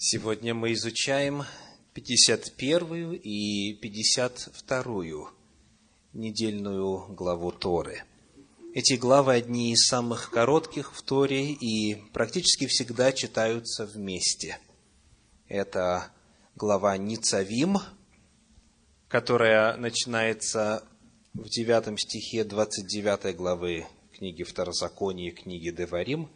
Сегодня мы изучаем 51 и 52 недельную главу Торы. Эти главы одни из самых коротких в Торе и практически всегда читаются вместе. Это глава Ницавим, которая начинается в 9 стихе 29 главы книги Второзакония, книги Деварим,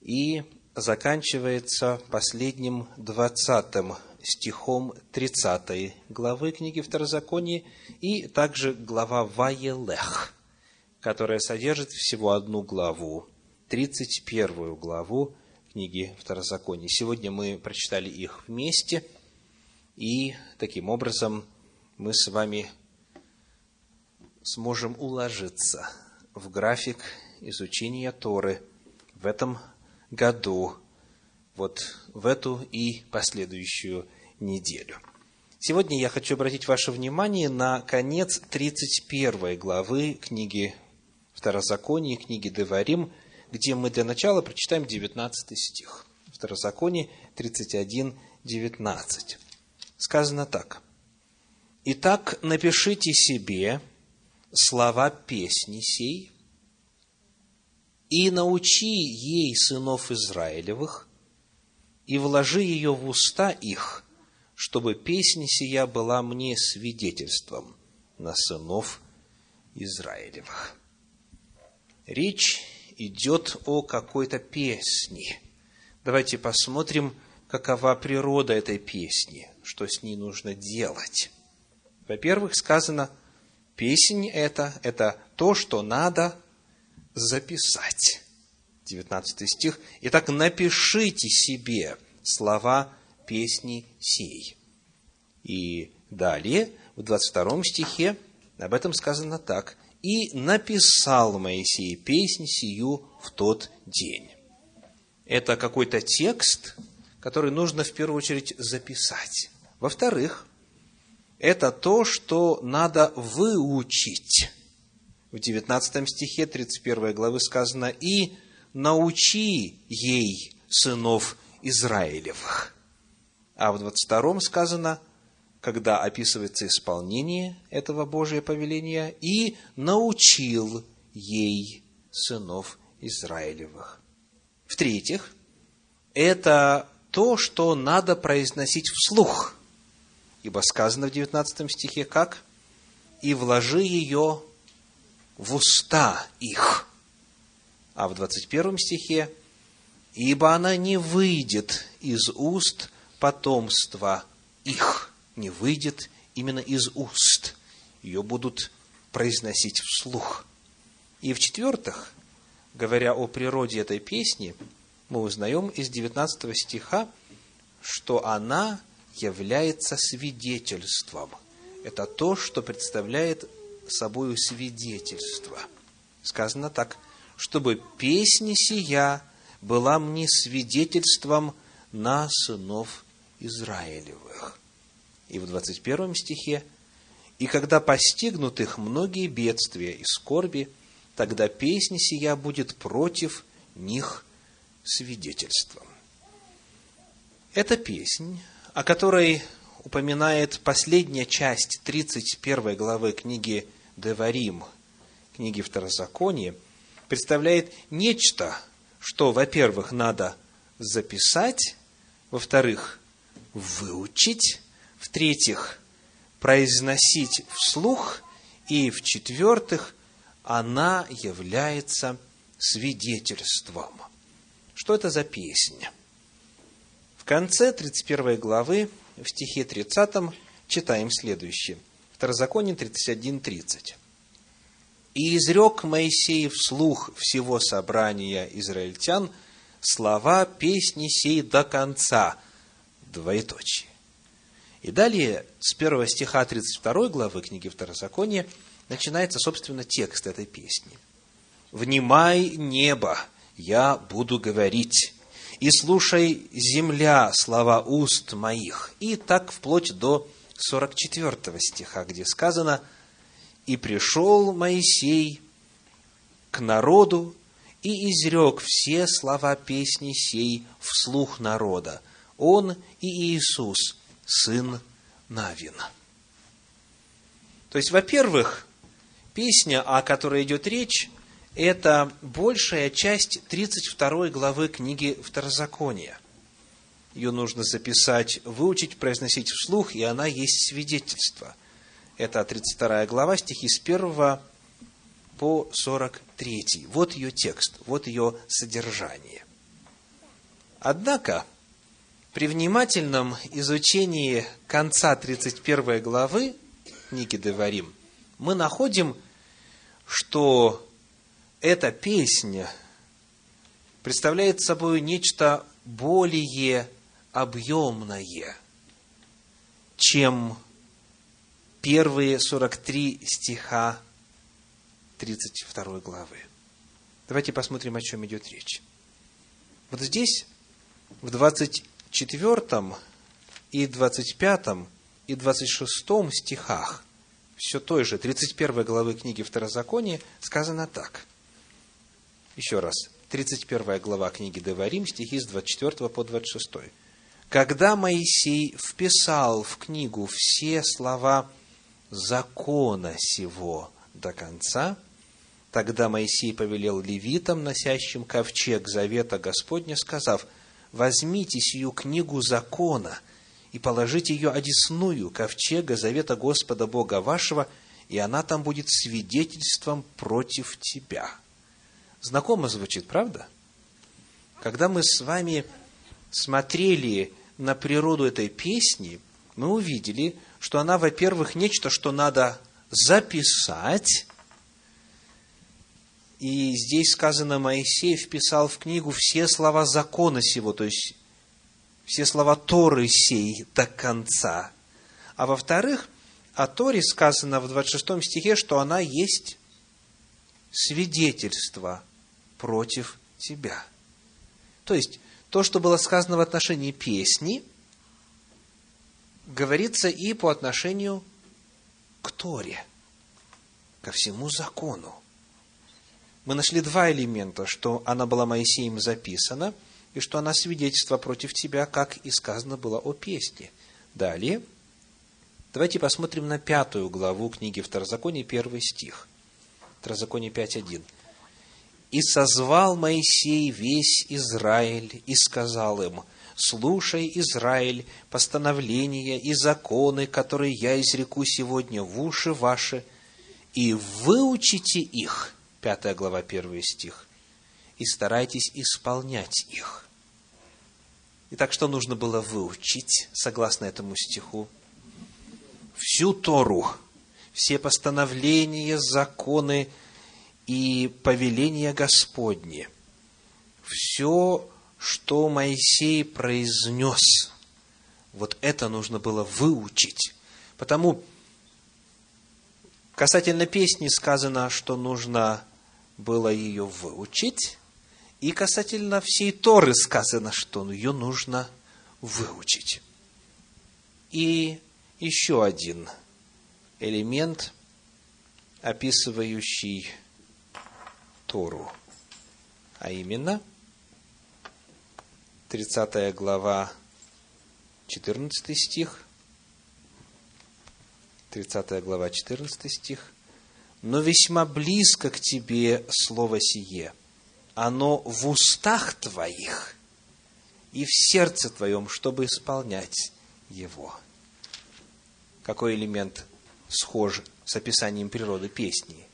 и заканчивается последним двадцатым стихом 30 главы книги Второзакония и также глава Ваелех, которая содержит всего одну главу, 31 главу книги Второзакония. Сегодня мы прочитали их вместе, и таким образом мы с вами сможем уложиться в график изучения Торы в этом году, вот в эту и последующую неделю. Сегодня я хочу обратить ваше внимание на конец 31 главы книги Второзакония, книги Деварим, где мы для начала прочитаем 19 стих. Второзаконие 31, 19. Сказано так. «Итак, напишите себе слова песни сей, и научи ей сынов Израилевых, и вложи ее в уста их, чтобы песня сия была мне свидетельством на сынов Израилевых. Речь идет о какой-то песне. Давайте посмотрим, какова природа этой песни, что с ней нужно делать. Во-первых, сказано, песня это, это то, что надо записать. 19 стих. Итак, напишите себе слова песни сей. И далее, в 22 стихе, об этом сказано так. «И написал Моисей песнь сию в тот день». Это какой-то текст, который нужно в первую очередь записать. Во-вторых, это то, что надо выучить в 19 стихе 31 главы сказано, «И научи ей сынов Израилевых». А в 22 сказано, когда описывается исполнение этого Божия повеления, «И научил ей сынов Израилевых». В-третьих, это то, что надо произносить вслух. Ибо сказано в 19 стихе как? «И вложи ее в уста их. А в 21 стихе, ибо она не выйдет из уст потомства их, не выйдет именно из уст. Ее будут произносить вслух. И в-четвертых, говоря о природе этой песни, мы узнаем из 19 стиха, что она является свидетельством. Это то, что представляет собою свидетельство. Сказано так, чтобы песня сия была мне свидетельством на сынов Израилевых. И в 21 стихе, «И когда постигнут их многие бедствия и скорби, тогда песня сия будет против них свидетельством». Эта песнь, о которой упоминает последняя часть 31 главы книги Деварим, книги Второзакония, представляет нечто, что, во-первых, надо записать, во-вторых, выучить, в-третьих, произносить вслух, и, в-четвертых, она является свидетельством. Что это за песня? В конце 31 главы, в стихе 30, читаем следующее – Второзаконие 31.30. «И изрек Моисей вслух всего собрания израильтян слова песни сей до конца». Двоеточие. И далее, с первого стиха 32 главы книги Второзакония, начинается, собственно, текст этой песни. «Внимай небо, я буду говорить, и слушай, земля, слова уст моих». И так вплоть до 44 стиха, где сказано, «И пришел Моисей к народу и изрек все слова песни сей вслух народа, Он и Иисус, сын Навина. То есть, во-первых, песня, о которой идет речь, это большая часть 32 главы книги Второзакония. Ее нужно записать, выучить, произносить вслух, и она есть свидетельство. Это 32 глава, стихи с 1 по 43. Вот ее текст, вот ее содержание. Однако, при внимательном изучении конца 31 главы книги Деварим, мы находим, что эта песня представляет собой нечто более объемное, чем первые 43 стиха 32 главы. Давайте посмотрим, о чем идет речь. Вот здесь, в 24 и 25 и 26 стихах все той же 31 главы книги Второзакония сказано так. Еще раз. 31 глава книги Деварим, стихи с 24 по 26. Когда Моисей вписал в книгу все слова закона сего до конца, тогда Моисей повелел левитам, носящим ковчег завета Господня, сказав, «Возьмите сию книгу закона и положите ее одесную ковчега завета Господа Бога вашего, и она там будет свидетельством против тебя». Знакомо звучит, правда? Когда мы с вами смотрели на природу этой песни, мы увидели, что она, во-первых, нечто, что надо записать. И здесь сказано, Моисей вписал в книгу все слова закона сего, то есть все слова Торы сей до конца. А во-вторых, о Торе сказано в 26 стихе, что она есть свидетельство против тебя. То есть, то, что было сказано в отношении песни, говорится и по отношению к Торе, ко всему закону. Мы нашли два элемента, что она была Моисеем записана, и что она свидетельство против тебя, как и сказано было о песне. Далее, давайте посмотрим на пятую главу книги Второзакония, первый стих. Второзаконие 5.1. И созвал Моисей весь Израиль и сказал им, «Слушай, Израиль, постановления и законы, которые я изреку сегодня в уши ваши, и выучите их». Пятая глава, первый стих. «И старайтесь исполнять их». Итак, что нужно было выучить, согласно этому стиху? Всю Тору, все постановления, законы, и повеление Господне, все, что Моисей произнес, вот это нужно было выучить. Потому касательно песни сказано, что нужно было ее выучить, и касательно всей Торы сказано, что ее нужно выучить. И еще один элемент, описывающий Тору. А именно, 30 глава, 14 стих, 30 глава, 14 стих. «Но весьма близко к тебе слово сие, оно в устах твоих и в сердце твоем, чтобы исполнять его». Какой элемент схож с описанием природы песни?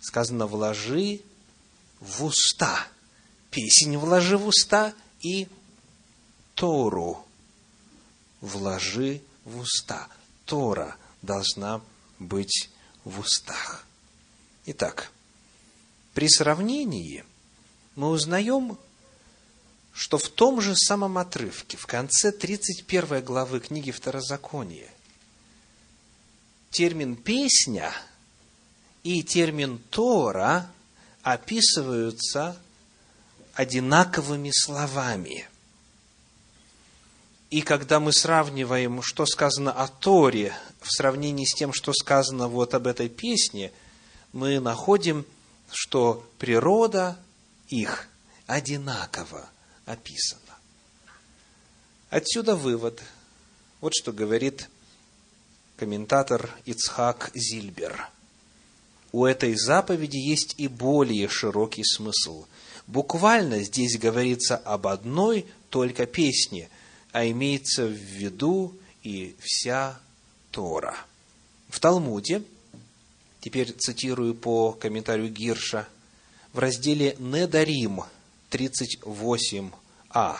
Сказано, вложи в уста. Песень вложи в уста и Тору вложи в уста. Тора должна быть в устах. Итак, при сравнении мы узнаем, что в том же самом отрывке, в конце 31 главы книги Второзакония, термин «песня» и термин «тора» описываются одинаковыми словами. И когда мы сравниваем, что сказано о Торе в сравнении с тем, что сказано вот об этой песне, мы находим, что природа их одинаково описана. Отсюда вывод. Вот что говорит комментатор Ицхак Зильбер. У этой заповеди есть и более широкий смысл. Буквально здесь говорится об одной только песне, а имеется в виду и вся Тора. В Талмуде, теперь цитирую по комментарию Гирша, в разделе «Недарим» 38а,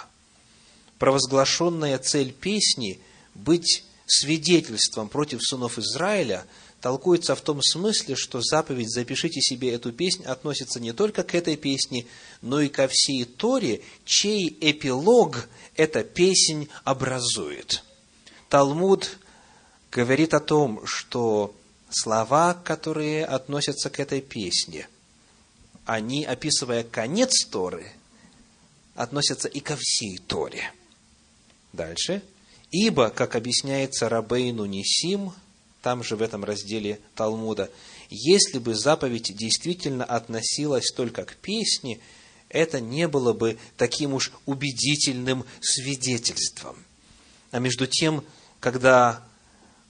провозглашенная цель песни – быть свидетельством против сынов Израиля толкуется в том смысле, что заповедь «запишите себе эту песнь» относится не только к этой песне, но и ко всей Торе, чей эпилог эта песнь образует. Талмуд говорит о том, что слова, которые относятся к этой песне, они, описывая конец Торы, относятся и ко всей Торе. Дальше. Ибо, как объясняется Рабейну Нисим, там же в этом разделе Талмуда, если бы заповедь действительно относилась только к песне, это не было бы таким уж убедительным свидетельством. А между тем, когда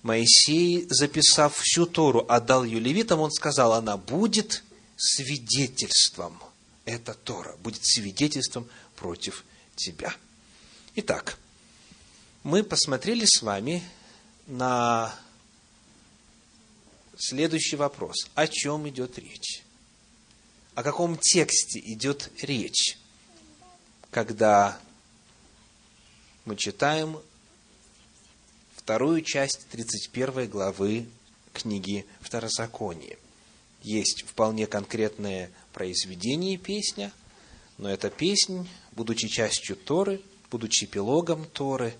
Моисей, записав всю Тору, отдал ее левитам, он сказал, она будет свидетельством. Это Тора будет свидетельством против тебя. Итак, мы посмотрели с вами на следующий вопрос. О чем идет речь? О каком тексте идет речь, когда мы читаем вторую часть 31 главы книги Второзакония. Есть вполне конкретное произведение песня, но эта песнь, будучи частью Торы, будучи эпилогом Торы,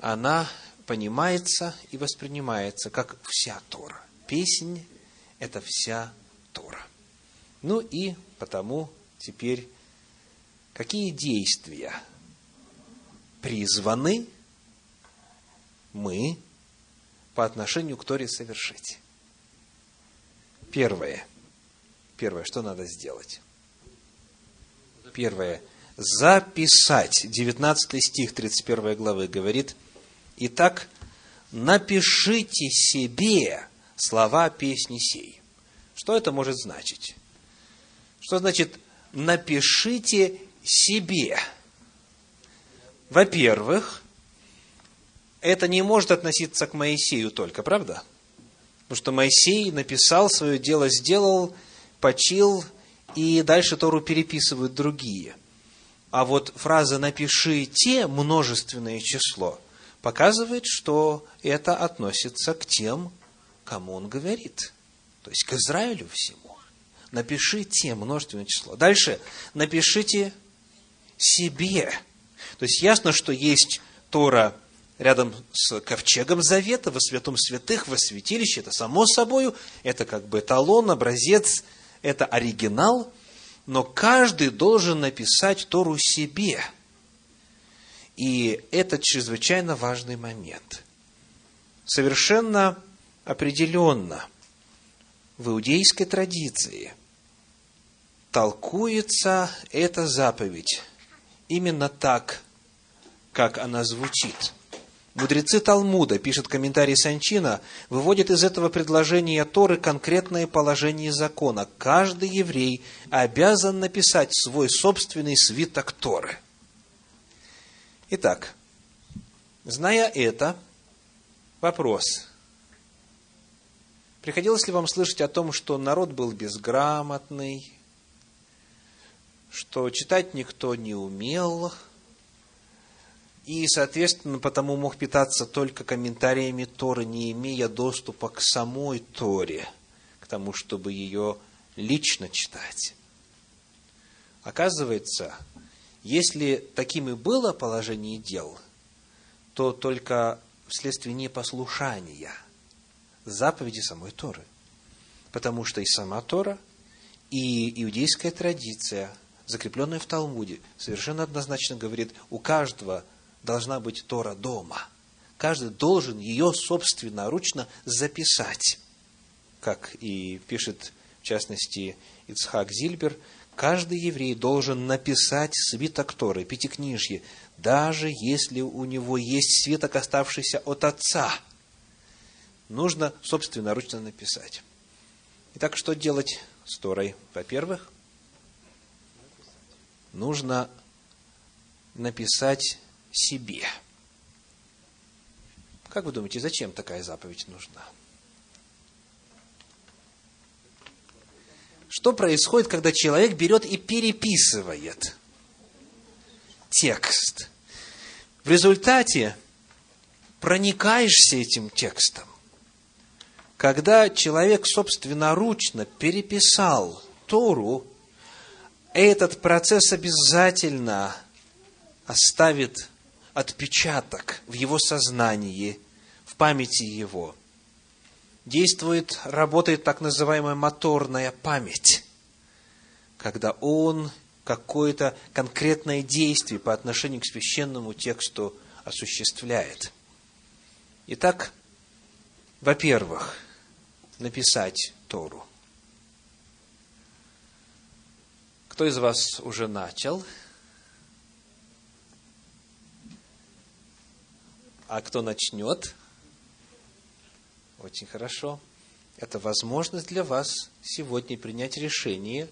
она понимается и воспринимается как вся Тора. Песнь – это вся Тора. Ну и потому теперь какие действия призваны – мы по отношению к Торе совершить. Первое. Первое, что надо сделать? Первое. Записать. 19 стих 31 главы говорит, «Итак, напишите себе слова песни сей». Что это может значить? Что значит «напишите себе»? Во-первых, это не может относиться к Моисею только, правда? Потому что Моисей написал, свое дело сделал, почил, и дальше Тору переписывают другие. А вот фраза «напишите» множественное число показывает, что это относится к тем, кому он говорит. То есть к Израилю всему. Напишите множественное число. Дальше напишите себе. То есть ясно, что есть Тора рядом с ковчегом завета, во святом святых, во святилище, это само собой, это как бы эталон, образец, это оригинал, но каждый должен написать Тору себе. И это чрезвычайно важный момент. Совершенно определенно в иудейской традиции толкуется эта заповедь именно так, как она звучит – Мудрецы Талмуда, пишет комментарий Санчина, выводят из этого предложения Торы конкретное положение закона. Каждый еврей обязан написать свой собственный свиток Торы. Итак, зная это, вопрос. Приходилось ли вам слышать о том, что народ был безграмотный, что читать никто не умел, и, соответственно, потому мог питаться только комментариями Торы, не имея доступа к самой Торе, к тому, чтобы ее лично читать. Оказывается, если таким и было положение дел, то только вследствие непослушания заповеди самой Торы. Потому что и сама Тора, и иудейская традиция, закрепленная в Талмуде, совершенно однозначно говорит, у каждого должна быть Тора дома. Каждый должен ее собственноручно записать. Как и пишет, в частности, Ицхак Зильбер, каждый еврей должен написать свиток Торы, пятикнижье, даже если у него есть свиток, оставшийся от отца. Нужно собственноручно написать. Итак, что делать с Торой? Во-первых, нужно написать себе. Как вы думаете, зачем такая заповедь нужна? Что происходит, когда человек берет и переписывает текст? В результате проникаешься этим текстом. Когда человек собственноручно переписал Тору, этот процесс обязательно оставит отпечаток в его сознании, в памяти его. Действует, работает так называемая моторная память, когда он какое-то конкретное действие по отношению к священному тексту осуществляет. Итак, во-первых, написать Тору. Кто из вас уже начал? А кто начнет? Очень хорошо. Это возможность для вас сегодня принять решение,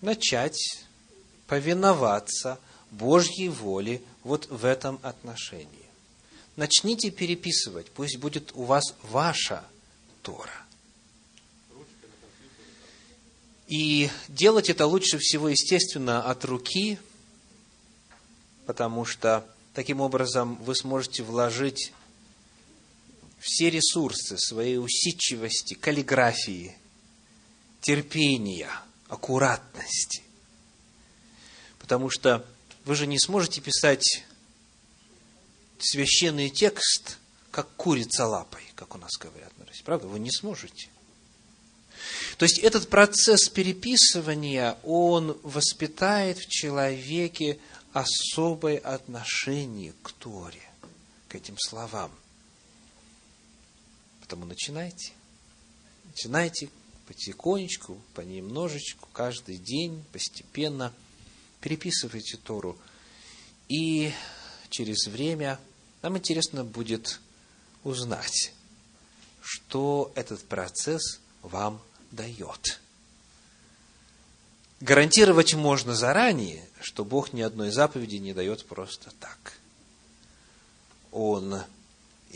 начать повиноваться Божьей воле вот в этом отношении. Начните переписывать, пусть будет у вас ваша Тора. И делать это лучше всего, естественно, от руки, потому что Таким образом, вы сможете вложить все ресурсы своей усидчивости, каллиграфии, терпения, аккуратности. Потому что вы же не сможете писать священный текст, как курица лапой, как у нас говорят на Руси. Правда? Вы не сможете. То есть этот процесс переписывания, он воспитает в человеке особое отношение к Торе, к этим словам. Потому начинайте. Начинайте потихонечку, понемножечку, каждый день, постепенно. Переписывайте Тору. И через время нам интересно будет узнать, что этот процесс вам дает. Гарантировать можно заранее, что Бог ни одной заповеди не дает просто так. Он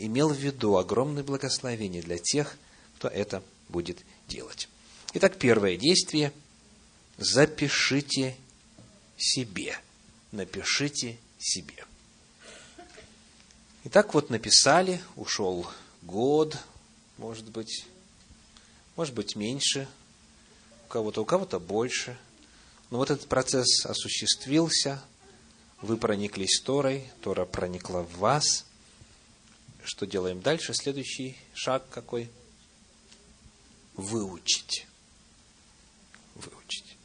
имел в виду огромное благословение для тех, кто это будет делать. Итак, первое действие – запишите себе. Напишите себе. Итак, вот написали, ушел год, может быть, может быть меньше, у кого-то, у кого-то больше – но вот этот процесс осуществился, вы прониклись Торой, Тора проникла в вас. Что делаем дальше? Следующий шаг какой? Выучить. Выучить.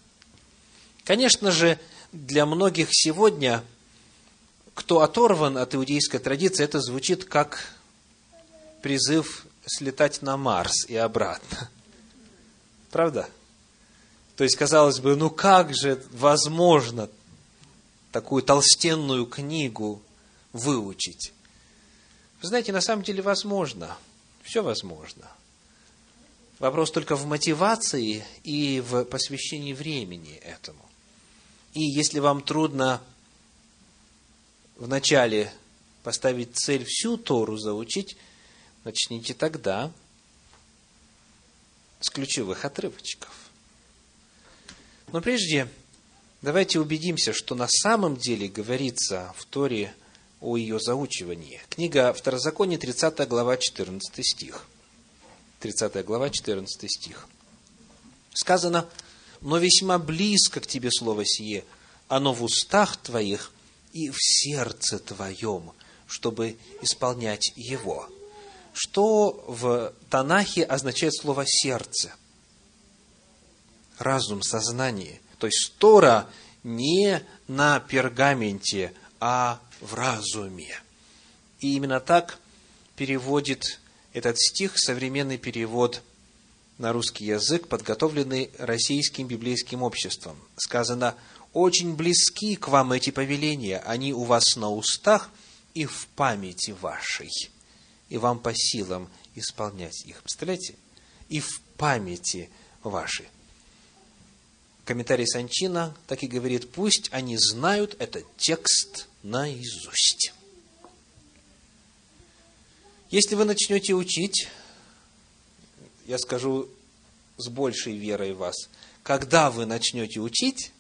Конечно же, для многих сегодня, кто оторван от иудейской традиции, это звучит как призыв слетать на Марс и обратно. Правда? То есть, казалось бы, ну как же возможно такую толстенную книгу выучить? Знаете, на самом деле возможно. Все возможно. Вопрос только в мотивации и в посвящении времени этому. И если вам трудно вначале поставить цель всю Тору заучить, начните тогда с ключевых отрывочков. Но прежде давайте убедимся, что на самом деле говорится в Торе о ее заучивании. Книга Второзаконие, 30 глава, 14 стих. 30 глава, 14 стих. Сказано, но весьма близко к тебе слово сие, оно в устах твоих и в сердце твоем, чтобы исполнять его. Что в Танахе означает слово «сердце»? разум, сознание. То есть Тора не на пергаменте, а в разуме. И именно так переводит этот стих современный перевод на русский язык, подготовленный Российским библейским обществом. Сказано, Очень близки к вам эти повеления, они у вас на устах и в памяти вашей, и вам по силам исполнять их. Представляете? И в памяти вашей. Комментарий Санчина так и говорит, пусть они знают этот текст наизусть. Если вы начнете учить, я скажу с большей верой вас, когда вы начнете учить,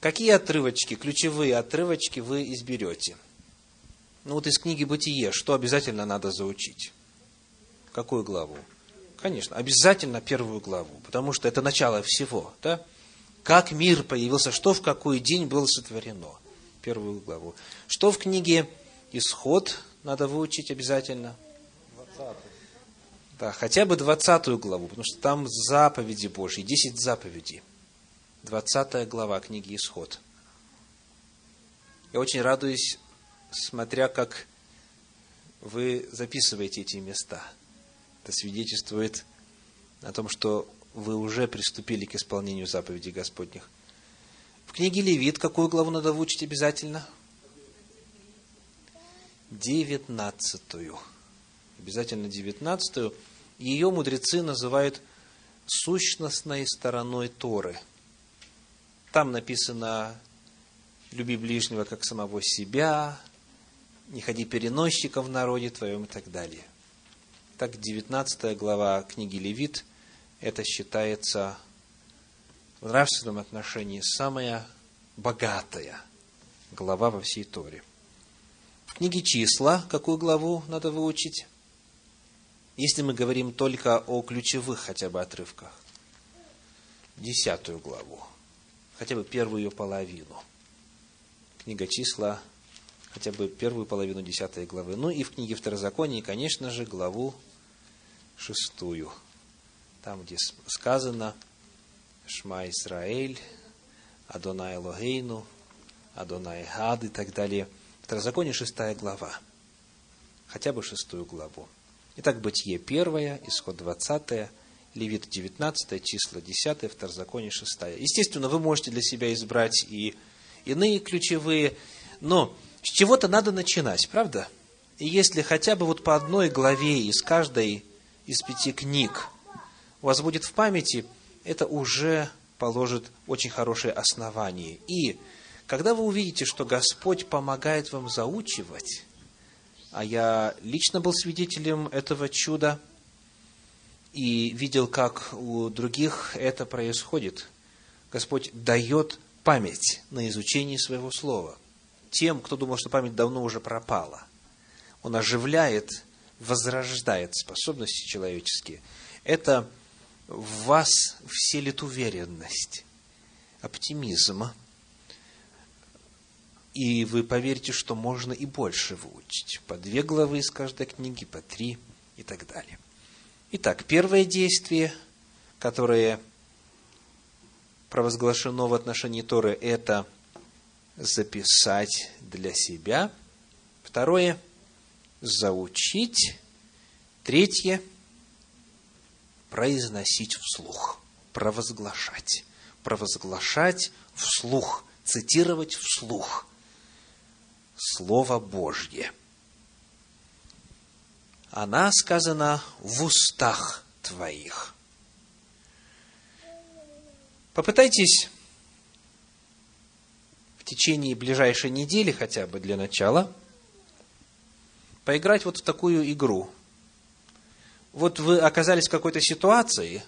какие отрывочки, ключевые отрывочки вы изберете? Ну вот из книги «Бытие» что обязательно надо заучить? Какую главу? Конечно, обязательно первую главу, потому что это начало всего, да? Как мир появился, что в какой день было сотворено. Первую главу. Что в книге «Исход» надо выучить обязательно? 20. Да, хотя бы 20 главу, потому что там заповеди Божьи, 10 заповедей. 20 глава книги «Исход». Я очень радуюсь, смотря как вы записываете эти места. Это свидетельствует о том, что вы уже приступили к исполнению заповедей Господних. В книге Левит какую главу надо выучить обязательно? Девятнадцатую. Обязательно девятнадцатую. Ее мудрецы называют сущностной стороной Торы. Там написано «люби ближнего, как самого себя», «не ходи переносчиком в народе твоем» и так далее. Так, 19 глава книги Левит это считается в нравственном отношении самая богатая глава во всей Торе. В книге числа, какую главу надо выучить? Если мы говорим только о ключевых хотя бы отрывках. Десятую главу. Хотя бы первую ее половину. Книга числа, хотя бы первую половину десятой главы. Ну и в книге Второзакония, конечно же, главу шестую там, где сказано Шма Исраэль, Адонай Логейну, Адонай Гад и так далее. Второзаконие шестая глава. Хотя бы шестую главу. Итак, Бытие первое, Исход двадцатое, Левит девятнадцатое, числа десятое, Второзаконие шестая. Естественно, вы можете для себя избрать и иные ключевые, но с чего-то надо начинать, правда? И если хотя бы вот по одной главе из каждой из пяти книг у вас будет в памяти, это уже положит очень хорошее основание. И когда вы увидите, что Господь помогает вам заучивать, а я лично был свидетелем этого чуда и видел, как у других это происходит, Господь дает память на изучение своего слова. Тем, кто думал, что память давно уже пропала, Он оживляет, возрождает способности человеческие. Это в вас вселит уверенность, оптимизм, и вы поверите, что можно и больше выучить. По две главы из каждой книги, по три и так далее. Итак, первое действие, которое провозглашено в отношении Торы, это записать для себя. Второе – заучить. Третье – произносить вслух, провозглашать. Провозглашать вслух, цитировать вслух Слово Божье. Она сказана в устах твоих. Попытайтесь в течение ближайшей недели хотя бы для начала поиграть вот в такую игру – вот вы оказались в какой-то ситуации,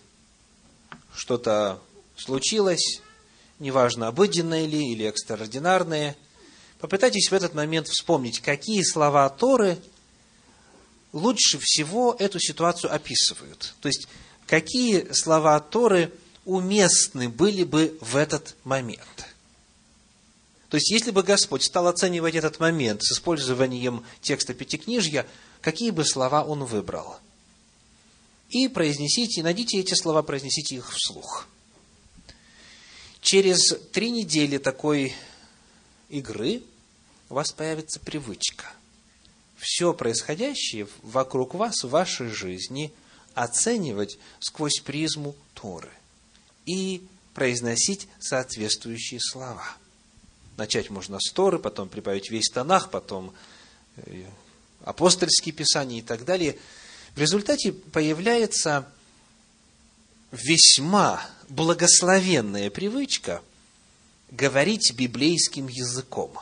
что-то случилось, неважно, обыденное ли или экстраординарное, попытайтесь в этот момент вспомнить, какие слова Торы лучше всего эту ситуацию описывают. То есть, какие слова Торы уместны были бы в этот момент. То есть, если бы Господь стал оценивать этот момент с использованием текста Пятикнижья, какие бы слова Он выбрал – и произнесите, найдите эти слова, произнесите их вслух. Через три недели такой игры у вас появится привычка. Все происходящее вокруг вас, в вашей жизни, оценивать сквозь призму Торы. И произносить соответствующие слова. Начать можно с Торы, потом прибавить весь Танах, потом э, апостольские писания и так далее. В результате появляется весьма благословенная привычка говорить библейским языком.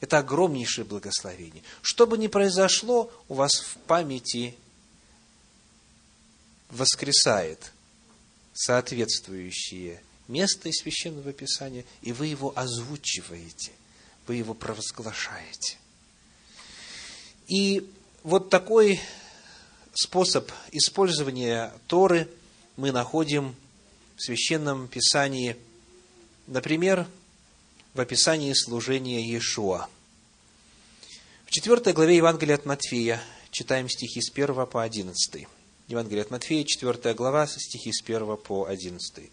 Это огромнейшее благословение. Что бы ни произошло, у вас в памяти воскресает соответствующее место из Священного Писания, и вы его озвучиваете, вы его провозглашаете. И вот такой способ использования Торы мы находим в Священном Писании, например, в описании служения Иешуа. В 4 главе Евангелия от Матфея читаем стихи с 1 по 11. Евангелие от Матфея, 4 глава, стихи с 1 по 11.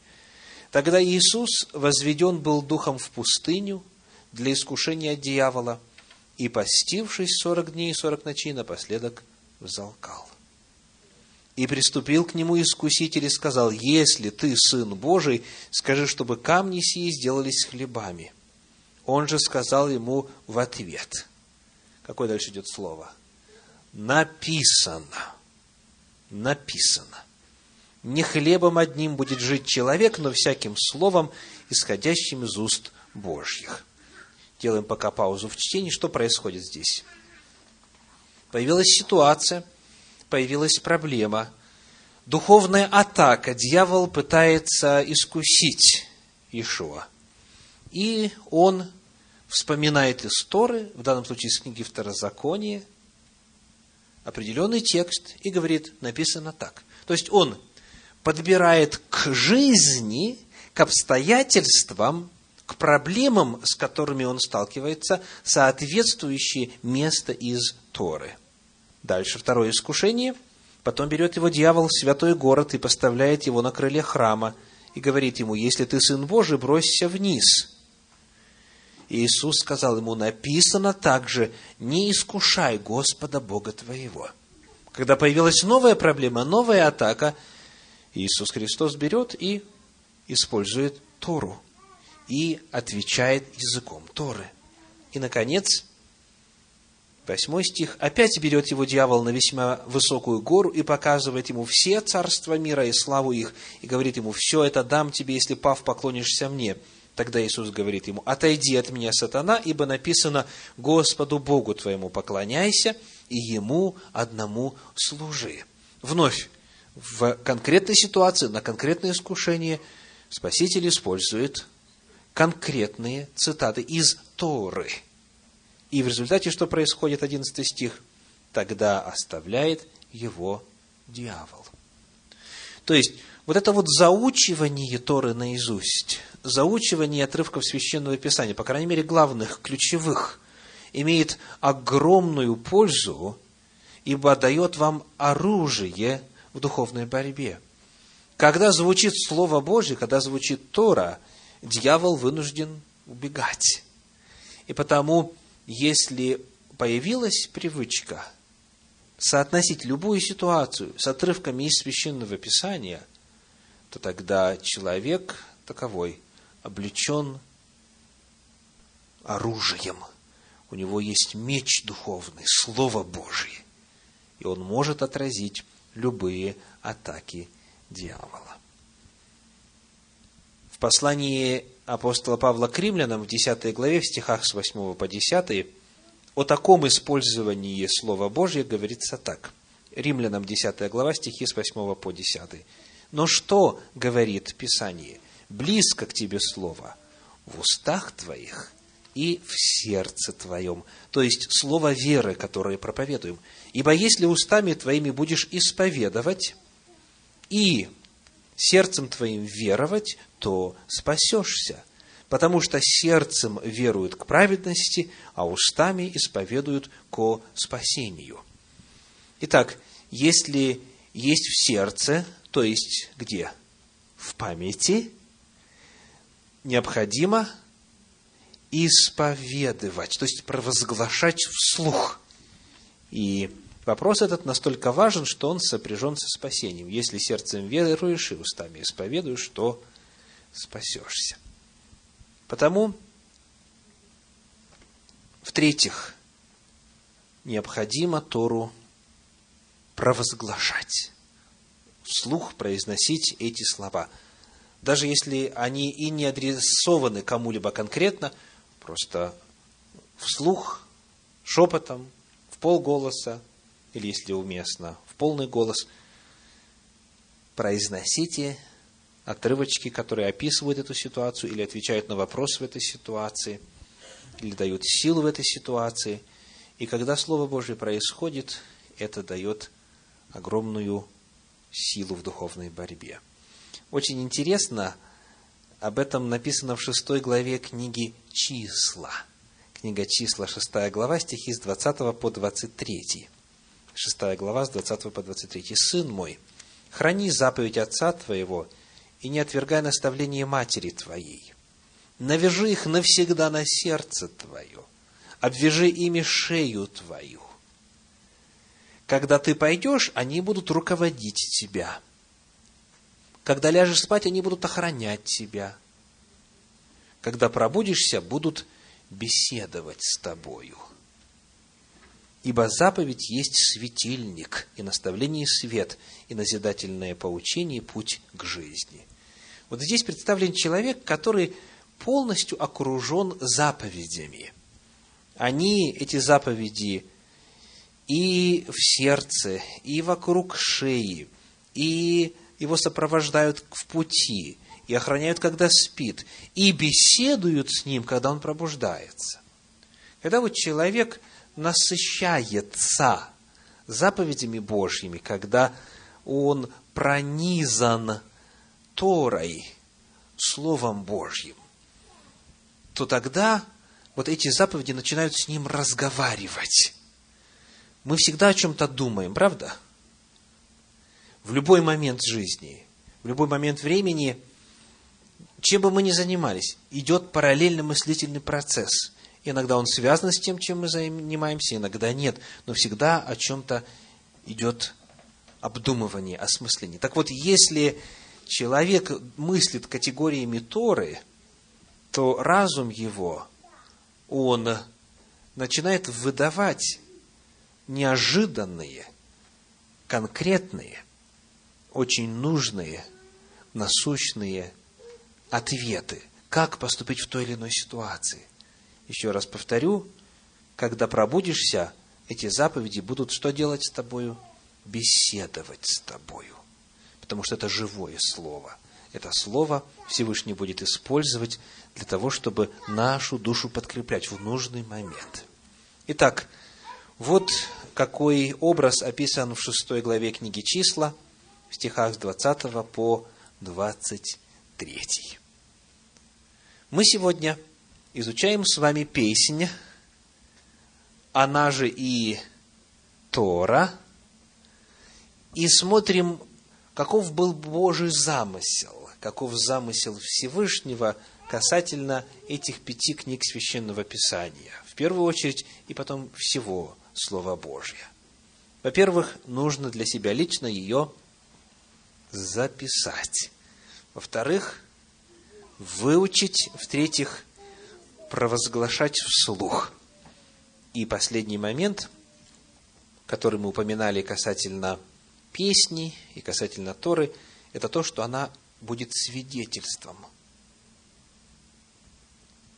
«Тогда Иисус возведен был духом в пустыню для искушения дьявола, и, постившись сорок дней и сорок ночей, напоследок взалкал. И приступил к нему искуситель и сказал, «Если ты сын Божий, скажи, чтобы камни сии сделались хлебами». Он же сказал ему в ответ. Какое дальше идет слово? Написано. Написано. Не хлебом одним будет жить человек, но всяким словом, исходящим из уст Божьих. Делаем пока паузу в чтении. Что происходит здесь? Появилась ситуация, появилась проблема. Духовная атака. Дьявол пытается искусить Ишуа. И он вспоминает из Торы, в данном случае из книги Второзакония, определенный текст и говорит, написано так. То есть он подбирает к жизни, к обстоятельствам, к проблемам, с которыми он сталкивается, соответствующее место из Торы. Дальше второе искушение. Потом берет его дьявол в святой город и поставляет его на крыле храма и говорит ему, если ты сын Божий, бросься вниз – Иисус сказал ему, написано также, не искушай Господа Бога твоего. Когда появилась новая проблема, новая атака, Иисус Христос берет и использует Тору и отвечает языком Торы. И, наконец, восьмой стих, опять берет его дьявол на весьма высокую гору и показывает ему все царства мира и славу их, и говорит ему, все это дам тебе, если пав поклонишься мне. Тогда Иисус говорит ему, отойди от меня, сатана, ибо написано, Господу Богу твоему поклоняйся, и Ему одному служи. Вновь, в конкретной ситуации, на конкретное искушение, Спаситель использует конкретные цитаты из Торы. И в результате что происходит, 11 стих? Тогда оставляет его дьявол. То есть, вот это вот заучивание Торы наизусть, заучивание отрывков Священного Писания, по крайней мере, главных, ключевых, имеет огромную пользу, ибо дает вам оружие в духовной борьбе. Когда звучит Слово Божье, когда звучит Тора, дьявол вынужден убегать. И потому, если появилась привычка соотносить любую ситуацию с отрывками из Священного Писания, то тогда человек таковой облечен оружием. У него есть меч духовный, Слово Божье. И он может отразить любые атаки дьявола. В послании апостола Павла к римлянам в 10 главе, в стихах с 8 по 10, о таком использовании Слова Божьего говорится так. Римлянам 10 глава, стихи с 8 по 10. Но что говорит Писание? близко к тебе слово в устах твоих и в сердце твоем. То есть слово веры, которое проповедуем. Ибо если устами твоими будешь исповедовать и сердцем твоим веровать, то спасешься. Потому что сердцем веруют к праведности, а устами исповедуют ко спасению. Итак, если есть в сердце, то есть где? В памяти, необходимо исповедовать, то есть провозглашать вслух. И вопрос этот настолько важен, что он сопряжен со спасением. Если сердцем веруешь и устами исповедуешь, то спасешься. Потому, в-третьих, необходимо Тору провозглашать, вслух произносить эти слова. Даже если они и не адресованы кому-либо конкретно, просто вслух, шепотом, в полголоса, или если уместно, в полный голос, произносите отрывочки, которые описывают эту ситуацию или отвечают на вопрос в этой ситуации, или дают силу в этой ситуации. И когда Слово Божье происходит, это дает огромную силу в духовной борьбе. Очень интересно, об этом написано в шестой главе книги «Числа». Книга «Числа», шестая глава, стихи с 20 по 23. Шестая глава, с 20 по 23. «Сын мой, храни заповедь отца твоего – и не отвергай наставление матери твоей. Навяжи их навсегда на сердце твое, обвяжи ими шею твою. Когда ты пойдешь, они будут руководить тебя. Когда ляжешь спать, они будут охранять тебя. Когда пробудишься, будут беседовать с тобою. Ибо заповедь есть светильник, и наставление свет, и назидательное поучение – путь к жизни. Вот здесь представлен человек, который полностью окружен заповедями. Они, эти заповеди, и в сердце, и вокруг шеи, и его сопровождают в пути, и охраняют, когда спит, и беседуют с ним, когда он пробуждается. Когда вот человек насыщается заповедями Божьими, когда он пронизан Торой, Словом Божьим, то тогда вот эти заповеди начинают с ним разговаривать. Мы всегда о чем-то думаем, правда? В любой момент жизни, в любой момент времени, чем бы мы ни занимались, идет параллельно мыслительный процесс. Иногда он связан с тем, чем мы занимаемся, иногда нет, но всегда о чем-то идет обдумывание, осмысление. Так вот, если человек мыслит категориями Торы, то разум его, он начинает выдавать неожиданные, конкретные, очень нужные, насущные ответы, как поступить в той или иной ситуации. Еще раз повторю, когда пробудишься, эти заповеди будут что делать с тобою? Беседовать с тобою потому что это живое слово. Это слово Всевышний будет использовать для того, чтобы нашу душу подкреплять в нужный момент. Итак, вот какой образ описан в шестой главе книги «Числа», в стихах с 20 по 23. Мы сегодня изучаем с вами песнь, она же и Тора, и смотрим каков был Божий замысел, каков замысел Всевышнего касательно этих пяти книг Священного Писания. В первую очередь и потом всего Слова Божьего. Во-первых, нужно для себя лично ее записать. Во-вторых, выучить. В-третьих, провозглашать вслух. И последний момент, который мы упоминали касательно песни и касательно Торы, это то, что она будет свидетельством.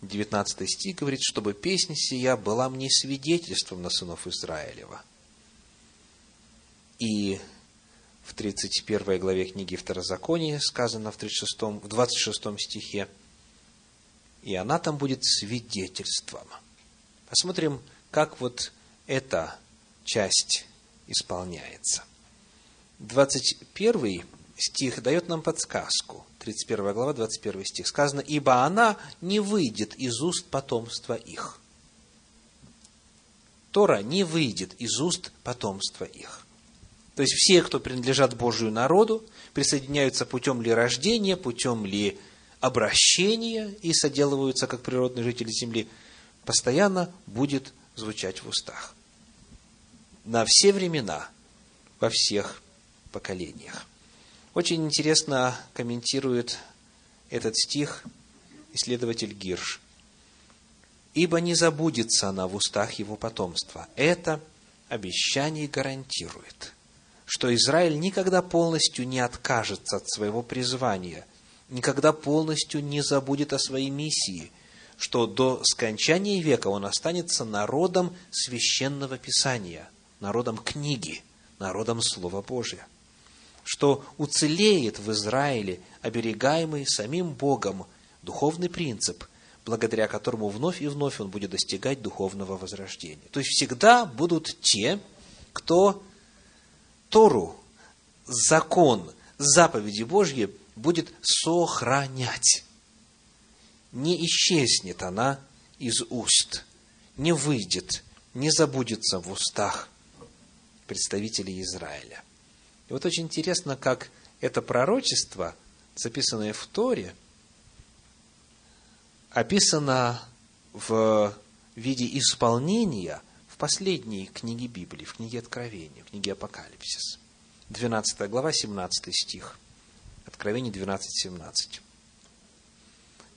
19 стих говорит, чтобы песня сия была мне свидетельством на сынов Израилева. И в 31 главе книги Второзакония сказано в, 36, в 26 стихе, и она там будет свидетельством. Посмотрим, как вот эта часть исполняется. 21 стих дает нам подсказку. 31 глава, 21 стих. Сказано, «Ибо она не выйдет из уст потомства их». Тора не выйдет из уст потомства их. То есть все, кто принадлежат Божию народу, присоединяются путем ли рождения, путем ли обращения и соделываются как природные жители земли, постоянно будет звучать в устах. На все времена, во всех поколениях. Очень интересно комментирует этот стих исследователь Гирш. «Ибо не забудется она в устах его потомства». Это обещание гарантирует, что Израиль никогда полностью не откажется от своего призвания, никогда полностью не забудет о своей миссии, что до скончания века он останется народом священного писания, народом книги, народом Слова Божия что уцелеет в Израиле оберегаемый самим Богом духовный принцип, благодаря которому вновь и вновь он будет достигать духовного возрождения. То есть всегда будут те, кто Тору, закон, заповеди Божьи будет сохранять. Не исчезнет она из уст, не выйдет, не забудется в устах представителей Израиля. И вот очень интересно, как это пророчество, записанное в Торе, описано в виде исполнения в последней книге Библии, в книге Откровения, в книге Апокалипсис. 12 глава, 17 стих. Откровение 12, 17.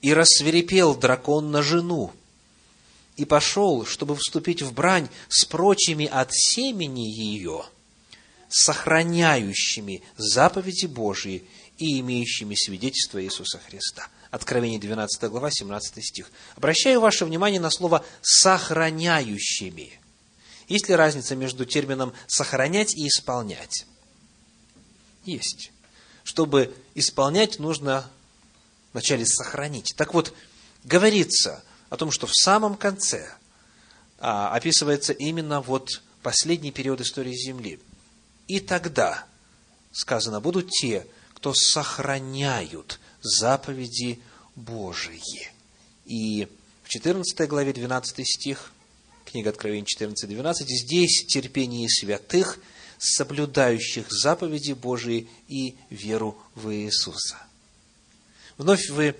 «И рассверепел дракон на жену, и пошел, чтобы вступить в брань с прочими от семени ее, сохраняющими заповеди Божьи и имеющими свидетельство Иисуса Христа. Откровение 12 глава, 17 стих. Обращаю ваше внимание на слово «сохраняющими». Есть ли разница между термином «сохранять» и «исполнять»? Есть. Чтобы исполнять, нужно вначале сохранить. Так вот, говорится о том, что в самом конце а, описывается именно вот последний период истории Земли. И тогда, сказано, будут те, кто сохраняют заповеди Божии. И в 14 главе 12 стих, книга Откровения 14, 12, здесь терпение святых, соблюдающих заповеди Божии и веру в Иисуса. Вновь вы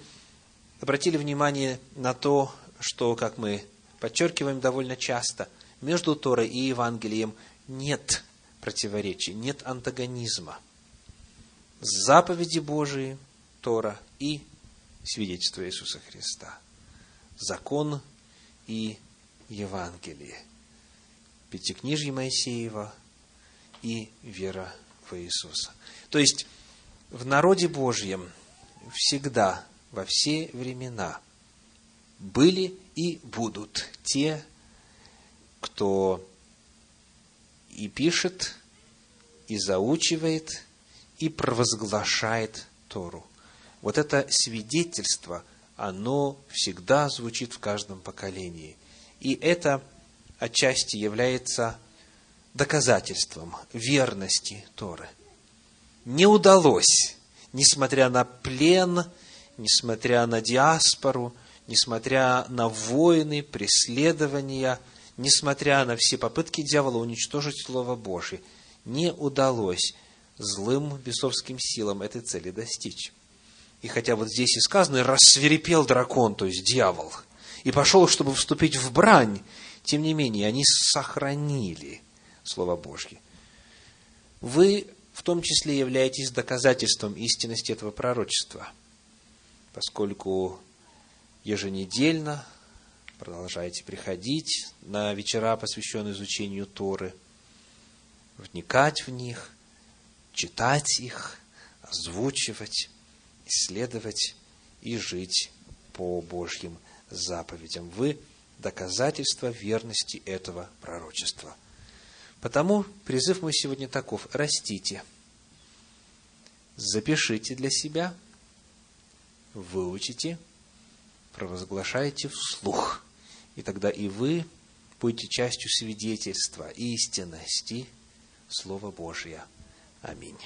обратили внимание на то, что, как мы подчеркиваем довольно часто, между Торой и Евангелием нет противоречий, нет антагонизма – заповеди Божии, Тора и свидетельство Иисуса Христа. Закон и Евангелие. Пятикнижье Моисеева и вера в Иисуса. То есть, в народе Божьем всегда, во все времена были и будут те, кто и пишет, и заучивает, и провозглашает Тору. Вот это свидетельство, оно всегда звучит в каждом поколении. И это отчасти является доказательством верности Торы. Не удалось, несмотря на плен, несмотря на диаспору, несмотря на войны, преследования, несмотря на все попытки дьявола уничтожить Слово Божие, не удалось злым бесовским силам этой цели достичь. И хотя вот здесь и сказано, рассверепел дракон, то есть дьявол, и пошел, чтобы вступить в брань, тем не менее, они сохранили Слово Божье. Вы в том числе являетесь доказательством истинности этого пророчества, поскольку еженедельно продолжаете приходить на вечера, посвященные изучению Торы, вникать в них, читать их, озвучивать, исследовать и жить по Божьим заповедям. Вы доказательство верности этого пророчества. Потому призыв мой сегодня таков. Растите. Запишите для себя, выучите, провозглашайте вслух. И тогда и вы будете частью свидетельства истинности Слова Божия. Аминь.